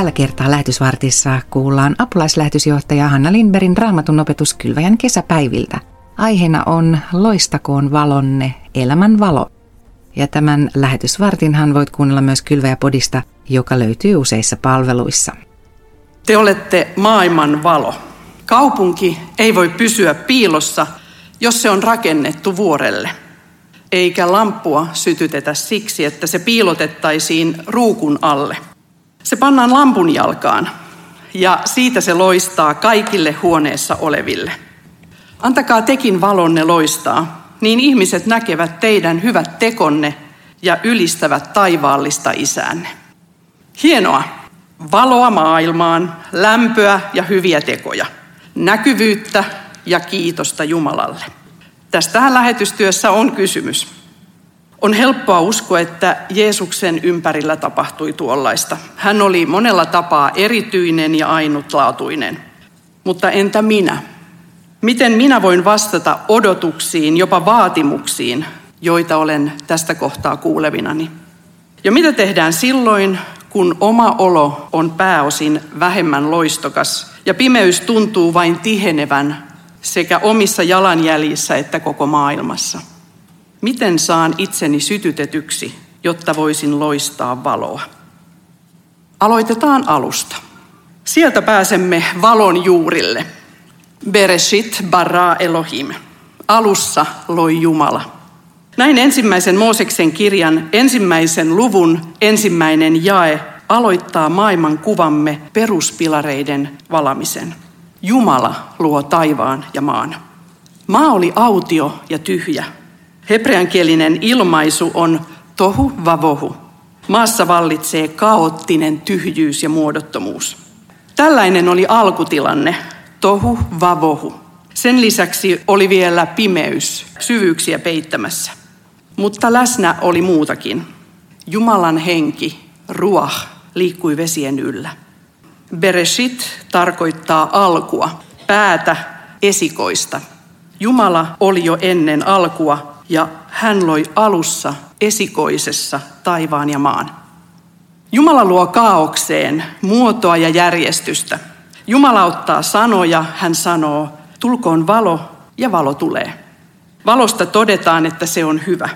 Tällä kertaa lähetysvartissa kuullaan apulaislähetysjohtaja Hanna Lindbergin raamatun opetus Kylväjän kesäpäiviltä. Aiheena on Loistakoon valonne, elämän valo. Ja tämän lähetysvartinhan voit kuunnella myös Kylväjä-podista, joka löytyy useissa palveluissa. Te olette maailman valo. Kaupunki ei voi pysyä piilossa, jos se on rakennettu vuorelle. Eikä lampua sytytetä siksi, että se piilotettaisiin ruukun alle – se pannaan lampun jalkaan ja siitä se loistaa kaikille huoneessa oleville. Antakaa tekin valonne loistaa, niin ihmiset näkevät teidän hyvät tekonne ja ylistävät taivaallista isänne. Hienoa! Valoa maailmaan, lämpöä ja hyviä tekoja, näkyvyyttä ja kiitosta Jumalalle. Tästähän lähetystyössä on kysymys. On helppoa uskoa, että Jeesuksen ympärillä tapahtui tuollaista. Hän oli monella tapaa erityinen ja ainutlaatuinen. Mutta entä minä? Miten minä voin vastata odotuksiin, jopa vaatimuksiin, joita olen tästä kohtaa kuulevinani? Ja mitä tehdään silloin, kun oma olo on pääosin vähemmän loistokas ja pimeys tuntuu vain tihenevän sekä omissa jalanjäljissä että koko maailmassa? Miten saan itseni sytytetyksi, jotta voisin loistaa valoa? Aloitetaan alusta. Sieltä pääsemme valon juurille. Bereshit bara Elohim. Alussa loi Jumala. Näin ensimmäisen Mooseksen kirjan ensimmäisen luvun ensimmäinen jae aloittaa maailman kuvamme peruspilareiden valamisen. Jumala luo taivaan ja maan. Maa oli autio ja tyhjä. Hebreankielinen ilmaisu on tohu vavohu. Maassa vallitsee kaoottinen tyhjyys ja muodottomuus. Tällainen oli alkutilanne, tohu vavohu. Sen lisäksi oli vielä pimeys, syvyyksiä peittämässä. Mutta läsnä oli muutakin. Jumalan henki, ruah, liikkui vesien yllä. Bereshit tarkoittaa alkua, päätä, esikoista. Jumala oli jo ennen alkua ja hän loi alussa esikoisessa taivaan ja maan. Jumala luo kaaukseen muotoa ja järjestystä. Jumala ottaa sanoja, hän sanoo, tulkoon valo ja valo tulee. Valosta todetaan, että se on hyvä.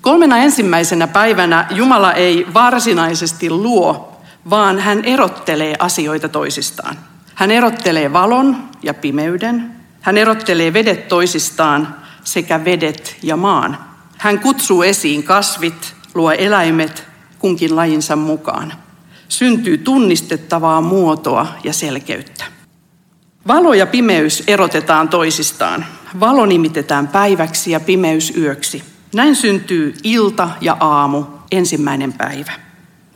Kolmena ensimmäisenä päivänä Jumala ei varsinaisesti luo, vaan hän erottelee asioita toisistaan. Hän erottelee valon ja pimeyden. Hän erottelee vedet toisistaan sekä vedet ja maan. Hän kutsuu esiin kasvit, luo eläimet kunkin lajinsa mukaan. Syntyy tunnistettavaa muotoa ja selkeyttä. Valo ja pimeys erotetaan toisistaan. Valo nimitetään päiväksi ja pimeys yöksi. Näin syntyy ilta ja aamu, ensimmäinen päivä.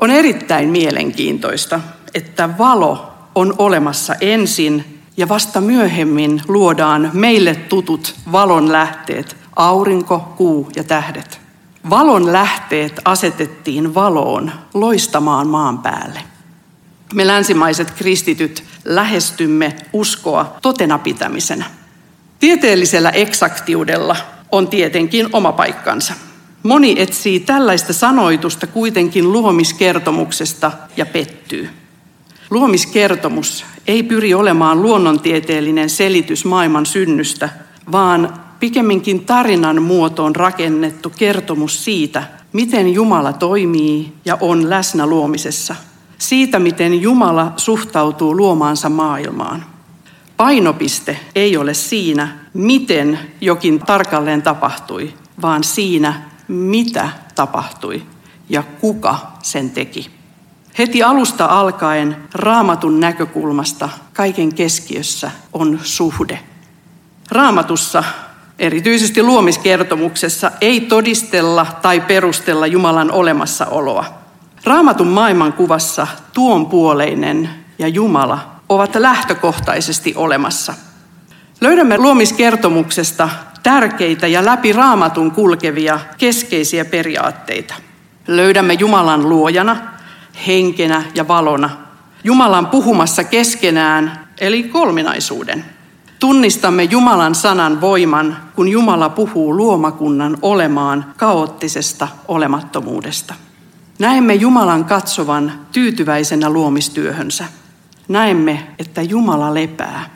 On erittäin mielenkiintoista, että valo on olemassa ensin ja vasta myöhemmin luodaan meille tutut valon lähteet, aurinko, kuu ja tähdet. Valon lähteet asetettiin valoon loistamaan maan päälle. Me länsimaiset kristityt lähestymme uskoa totena pitämisenä. Tieteellisellä eksaktiudella on tietenkin oma paikkansa. Moni etsii tällaista sanoitusta kuitenkin luomiskertomuksesta ja pettyy. Luomiskertomus ei pyri olemaan luonnontieteellinen selitys maailman synnystä, vaan pikemminkin tarinan muotoon rakennettu kertomus siitä, miten Jumala toimii ja on läsnä luomisessa. Siitä, miten Jumala suhtautuu luomaansa maailmaan. Painopiste ei ole siinä, miten jokin tarkalleen tapahtui, vaan siinä, mitä tapahtui ja kuka sen teki. Heti alusta alkaen raamatun näkökulmasta kaiken keskiössä on suhde. Raamatussa, erityisesti luomiskertomuksessa, ei todistella tai perustella Jumalan olemassaoloa. Raamatun maailmankuvassa tuonpuoleinen ja Jumala ovat lähtökohtaisesti olemassa. Löydämme luomiskertomuksesta tärkeitä ja läpi raamatun kulkevia keskeisiä periaatteita. Löydämme Jumalan luojana – henkenä ja valona. Jumalan puhumassa keskenään, eli kolminaisuuden. Tunnistamme Jumalan sanan voiman, kun Jumala puhuu luomakunnan olemaan kaoottisesta olemattomuudesta. Näemme Jumalan katsovan tyytyväisenä luomistyöhönsä. Näemme, että Jumala lepää.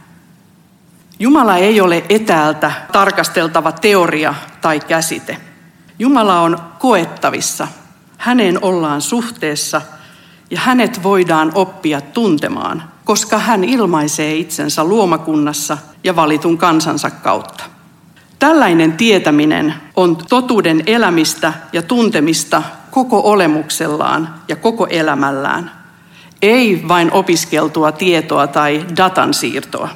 Jumala ei ole etäältä tarkasteltava teoria tai käsite. Jumala on koettavissa. Häneen ollaan suhteessa ja hänet voidaan oppia tuntemaan, koska hän ilmaisee itsensä luomakunnassa ja valitun kansansa kautta. Tällainen tietäminen on totuuden elämistä ja tuntemista koko olemuksellaan ja koko elämällään. Ei vain opiskeltua tietoa tai datan siirtoa.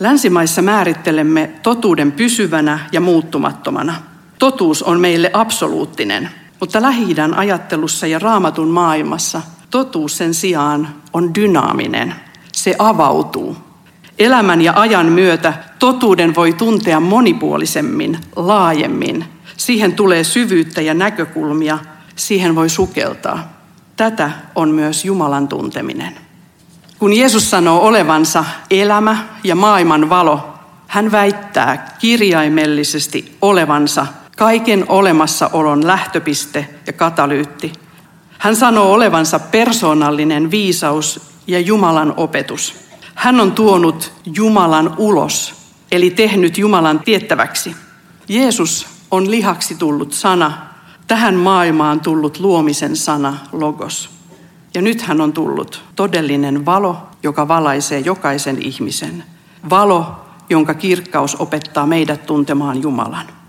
Länsimaissa määrittelemme totuuden pysyvänä ja muuttumattomana. Totuus on meille absoluuttinen, mutta lähi ajattelussa ja raamatun maailmassa totuus sen sijaan on dynaaminen. Se avautuu. Elämän ja ajan myötä totuuden voi tuntea monipuolisemmin, laajemmin. Siihen tulee syvyyttä ja näkökulmia, siihen voi sukeltaa. Tätä on myös Jumalan tunteminen. Kun Jeesus sanoo olevansa elämä ja maailman valo, hän väittää kirjaimellisesti olevansa kaiken olemassaolon lähtöpiste ja katalyytti. Hän sanoo olevansa persoonallinen viisaus ja Jumalan opetus. Hän on tuonut Jumalan ulos, eli tehnyt Jumalan tiettäväksi. Jeesus on lihaksi tullut sana, tähän maailmaan tullut luomisen sana, logos. Ja nyt hän on tullut todellinen valo, joka valaisee jokaisen ihmisen. Valo, jonka kirkkaus opettaa meidät tuntemaan Jumalan.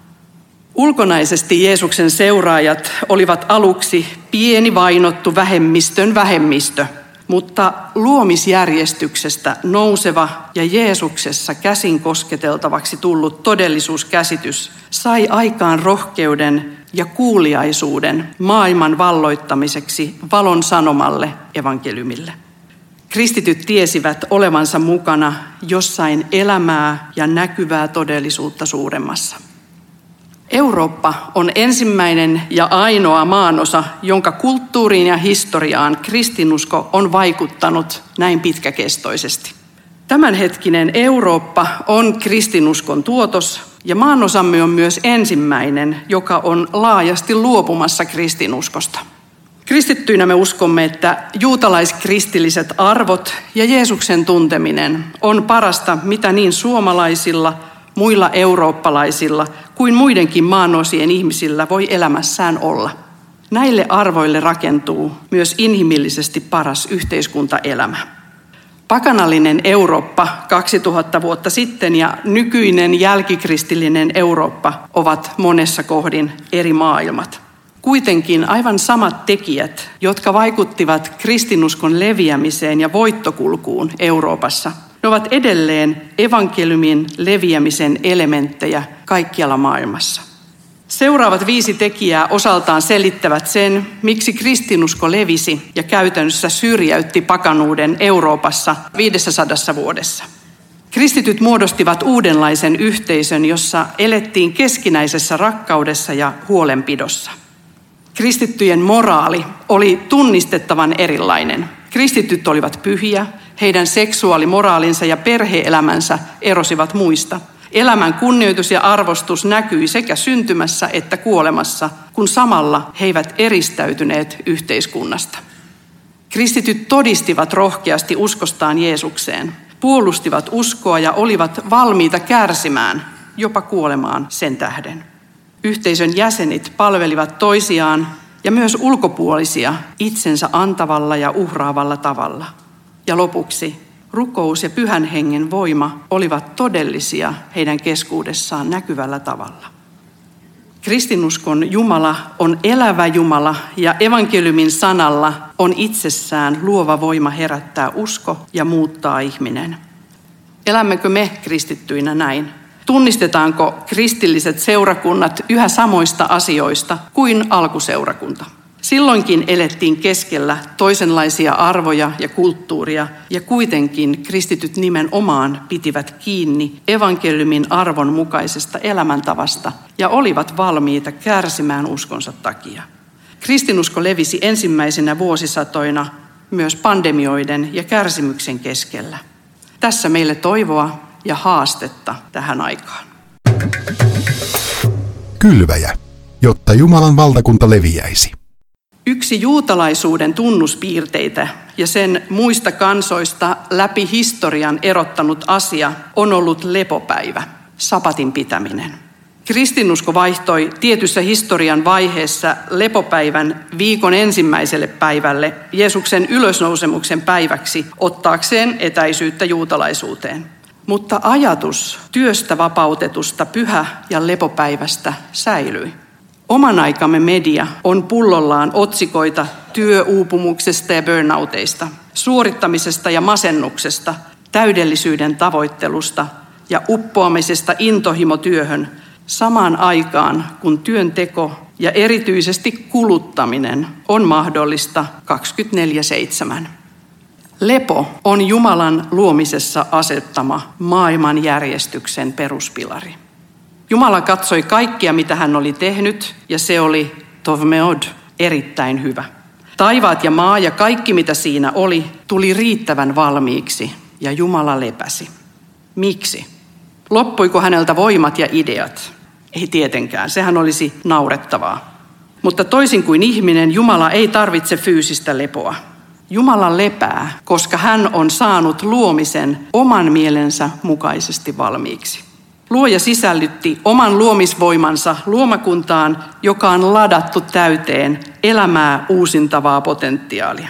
Ulkonaisesti Jeesuksen seuraajat olivat aluksi pieni vainottu vähemmistön vähemmistö, mutta luomisjärjestyksestä nouseva ja Jeesuksessa käsin kosketeltavaksi tullut todellisuuskäsitys sai aikaan rohkeuden ja kuuliaisuuden maailman valloittamiseksi valon sanomalle evankeliumille. Kristityt tiesivät olevansa mukana jossain elämää ja näkyvää todellisuutta suuremmassa. Eurooppa on ensimmäinen ja ainoa maanosa, jonka kulttuuriin ja historiaan kristinusko on vaikuttanut näin pitkäkestoisesti. Tämänhetkinen Eurooppa on kristinuskon tuotos ja maanosamme on myös ensimmäinen, joka on laajasti luopumassa kristinuskosta. Kristittyinä me uskomme, että juutalaiskristilliset arvot ja Jeesuksen tunteminen on parasta, mitä niin suomalaisilla, muilla eurooppalaisilla kuin muidenkin maanosien ihmisillä voi elämässään olla. Näille arvoille rakentuu myös inhimillisesti paras yhteiskuntaelämä. Pakanallinen Eurooppa 2000 vuotta sitten ja nykyinen jälkikristillinen Eurooppa ovat monessa kohdin eri maailmat. Kuitenkin aivan samat tekijät, jotka vaikuttivat kristinuskon leviämiseen ja voittokulkuun Euroopassa, ne ovat edelleen evankeliumin leviämisen elementtejä kaikkialla maailmassa. Seuraavat viisi tekijää osaltaan selittävät sen, miksi kristinusko levisi ja käytännössä syrjäytti pakanuuden Euroopassa 500 vuodessa. Kristityt muodostivat uudenlaisen yhteisön, jossa elettiin keskinäisessä rakkaudessa ja huolenpidossa. Kristittyjen moraali oli tunnistettavan erilainen. Kristityt olivat pyhiä, heidän seksuaalimoraalinsa ja perheelämänsä erosivat muista – Elämän kunnioitus ja arvostus näkyi sekä syntymässä että kuolemassa, kun samalla he eivät eristäytyneet yhteiskunnasta. Kristityt todistivat rohkeasti uskostaan Jeesukseen, puolustivat uskoa ja olivat valmiita kärsimään, jopa kuolemaan sen tähden. Yhteisön jäsenet palvelivat toisiaan ja myös ulkopuolisia itsensä antavalla ja uhraavalla tavalla. Ja lopuksi rukous ja pyhän hengen voima olivat todellisia heidän keskuudessaan näkyvällä tavalla. Kristinuskon Jumala on elävä Jumala ja evankeliumin sanalla on itsessään luova voima herättää usko ja muuttaa ihminen. Elämmekö me kristittyinä näin? Tunnistetaanko kristilliset seurakunnat yhä samoista asioista kuin alkuseurakunta? Silloinkin elettiin keskellä toisenlaisia arvoja ja kulttuuria, ja kuitenkin kristityt nimenomaan pitivät kiinni evankeliumin arvon mukaisesta elämäntavasta ja olivat valmiita kärsimään uskonsa takia. Kristinusko levisi ensimmäisenä vuosisatoina myös pandemioiden ja kärsimyksen keskellä. Tässä meille toivoa ja haastetta tähän aikaan. Kylväjä, jotta Jumalan valtakunta leviäisi. Yksi juutalaisuuden tunnuspiirteitä ja sen muista kansoista läpi historian erottanut asia on ollut lepopäivä, sapatin pitäminen. Kristinusko vaihtoi tietyssä historian vaiheessa lepopäivän viikon ensimmäiselle päivälle Jeesuksen ylösnousemuksen päiväksi ottaakseen etäisyyttä juutalaisuuteen. Mutta ajatus työstä vapautetusta pyhä- ja lepopäivästä säilyi. Oman aikamme media on pullollaan otsikoita työuupumuksesta ja burnouteista, suorittamisesta ja masennuksesta, täydellisyyden tavoittelusta ja uppoamisesta intohimotyöhön samaan aikaan, kun työnteko ja erityisesti kuluttaminen on mahdollista 24-7. Lepo on Jumalan luomisessa asettama maailmanjärjestyksen peruspilari. Jumala katsoi kaikkia, mitä hän oli tehnyt, ja se oli tovmeod, erittäin hyvä. Taivaat ja maa ja kaikki, mitä siinä oli, tuli riittävän valmiiksi, ja Jumala lepäsi. Miksi? Loppuiko häneltä voimat ja ideat? Ei tietenkään, sehän olisi naurettavaa. Mutta toisin kuin ihminen, Jumala ei tarvitse fyysistä lepoa. Jumala lepää, koska hän on saanut luomisen oman mielensä mukaisesti valmiiksi. Luoja sisällytti oman luomisvoimansa luomakuntaan, joka on ladattu täyteen elämää uusintavaa potentiaalia.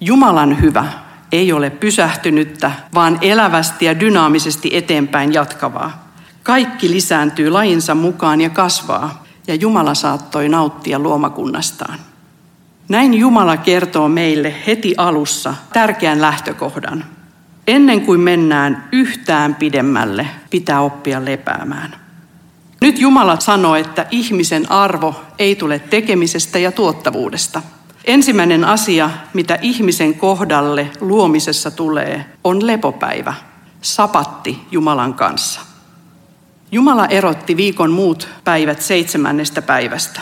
Jumalan hyvä ei ole pysähtynyttä, vaan elävästi ja dynaamisesti eteenpäin jatkavaa. Kaikki lisääntyy lajinsa mukaan ja kasvaa, ja Jumala saattoi nauttia luomakunnastaan. Näin Jumala kertoo meille heti alussa tärkeän lähtökohdan. Ennen kuin mennään yhtään pidemmälle, pitää oppia lepäämään. Nyt Jumala sanoo, että ihmisen arvo ei tule tekemisestä ja tuottavuudesta. Ensimmäinen asia, mitä ihmisen kohdalle luomisessa tulee, on lepopäivä, sapatti Jumalan kanssa. Jumala erotti viikon muut päivät seitsemännestä päivästä.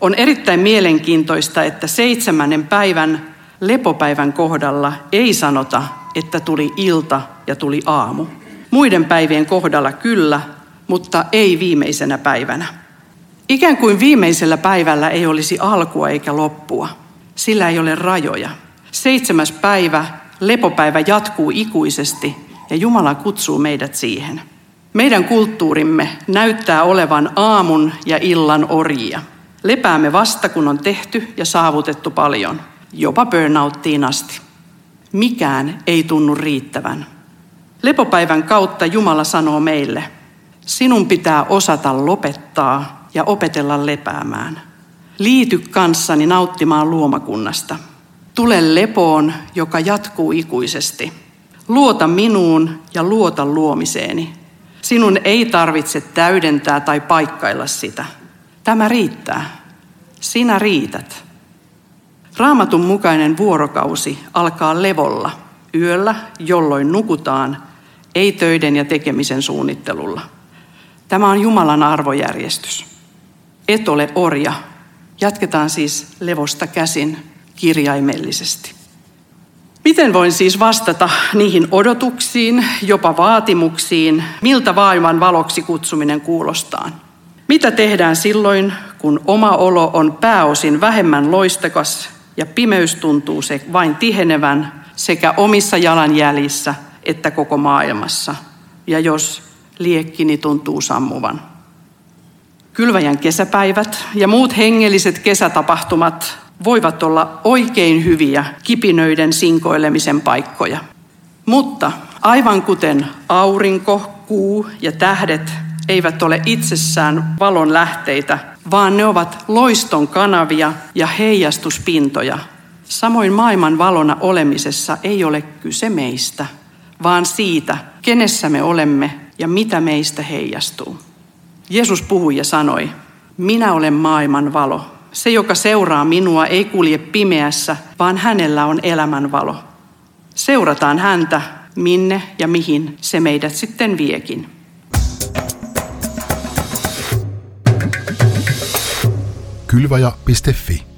On erittäin mielenkiintoista, että seitsemännen päivän lepopäivän kohdalla ei sanota, että tuli ilta ja tuli aamu. Muiden päivien kohdalla kyllä, mutta ei viimeisenä päivänä. Ikään kuin viimeisellä päivällä ei olisi alkua eikä loppua. Sillä ei ole rajoja. Seitsemäs päivä, lepopäivä jatkuu ikuisesti ja Jumala kutsuu meidät siihen. Meidän kulttuurimme näyttää olevan aamun ja illan orjia. Lepäämme vasta, kun on tehty ja saavutettu paljon, jopa burnouttiin asti. Mikään ei tunnu riittävän. Lepopäivän kautta Jumala sanoo meille, sinun pitää osata lopettaa ja opetella lepäämään. Liity kanssani nauttimaan luomakunnasta. Tule lepoon, joka jatkuu ikuisesti. Luota minuun ja luota luomiseeni. Sinun ei tarvitse täydentää tai paikkailla sitä. Tämä riittää. Sinä riität. Raamatun mukainen vuorokausi alkaa levolla yöllä, jolloin nukutaan, ei töiden ja tekemisen suunnittelulla. Tämä on Jumalan arvojärjestys. Et ole orja. Jatketaan siis levosta käsin kirjaimellisesti. Miten voin siis vastata niihin odotuksiin, jopa vaatimuksiin, miltä maailman valoksi kutsuminen kuulostaa? Mitä tehdään silloin, kun oma olo on pääosin vähemmän loistakas ja pimeys tuntuu se vain tihenevän sekä omissa jalanjäljissä että koko maailmassa? Ja jos liekkini tuntuu sammuvan. Kylväjän kesäpäivät ja muut hengelliset kesätapahtumat voivat olla oikein hyviä kipinöiden sinkoilemisen paikkoja. Mutta aivan kuten aurinko, kuu ja tähdet eivät ole itsessään valon lähteitä, vaan ne ovat loiston kanavia ja heijastuspintoja. Samoin maailman valona olemisessa ei ole kyse meistä, vaan siitä, kenessä me olemme ja mitä meistä heijastuu. Jeesus puhui ja sanoi, minä olen maailman valo. Se, joka seuraa minua, ei kulje pimeässä, vaan hänellä on elämän valo. Seurataan häntä, minne ja mihin se meidät sitten viekin. Kylvaja.fi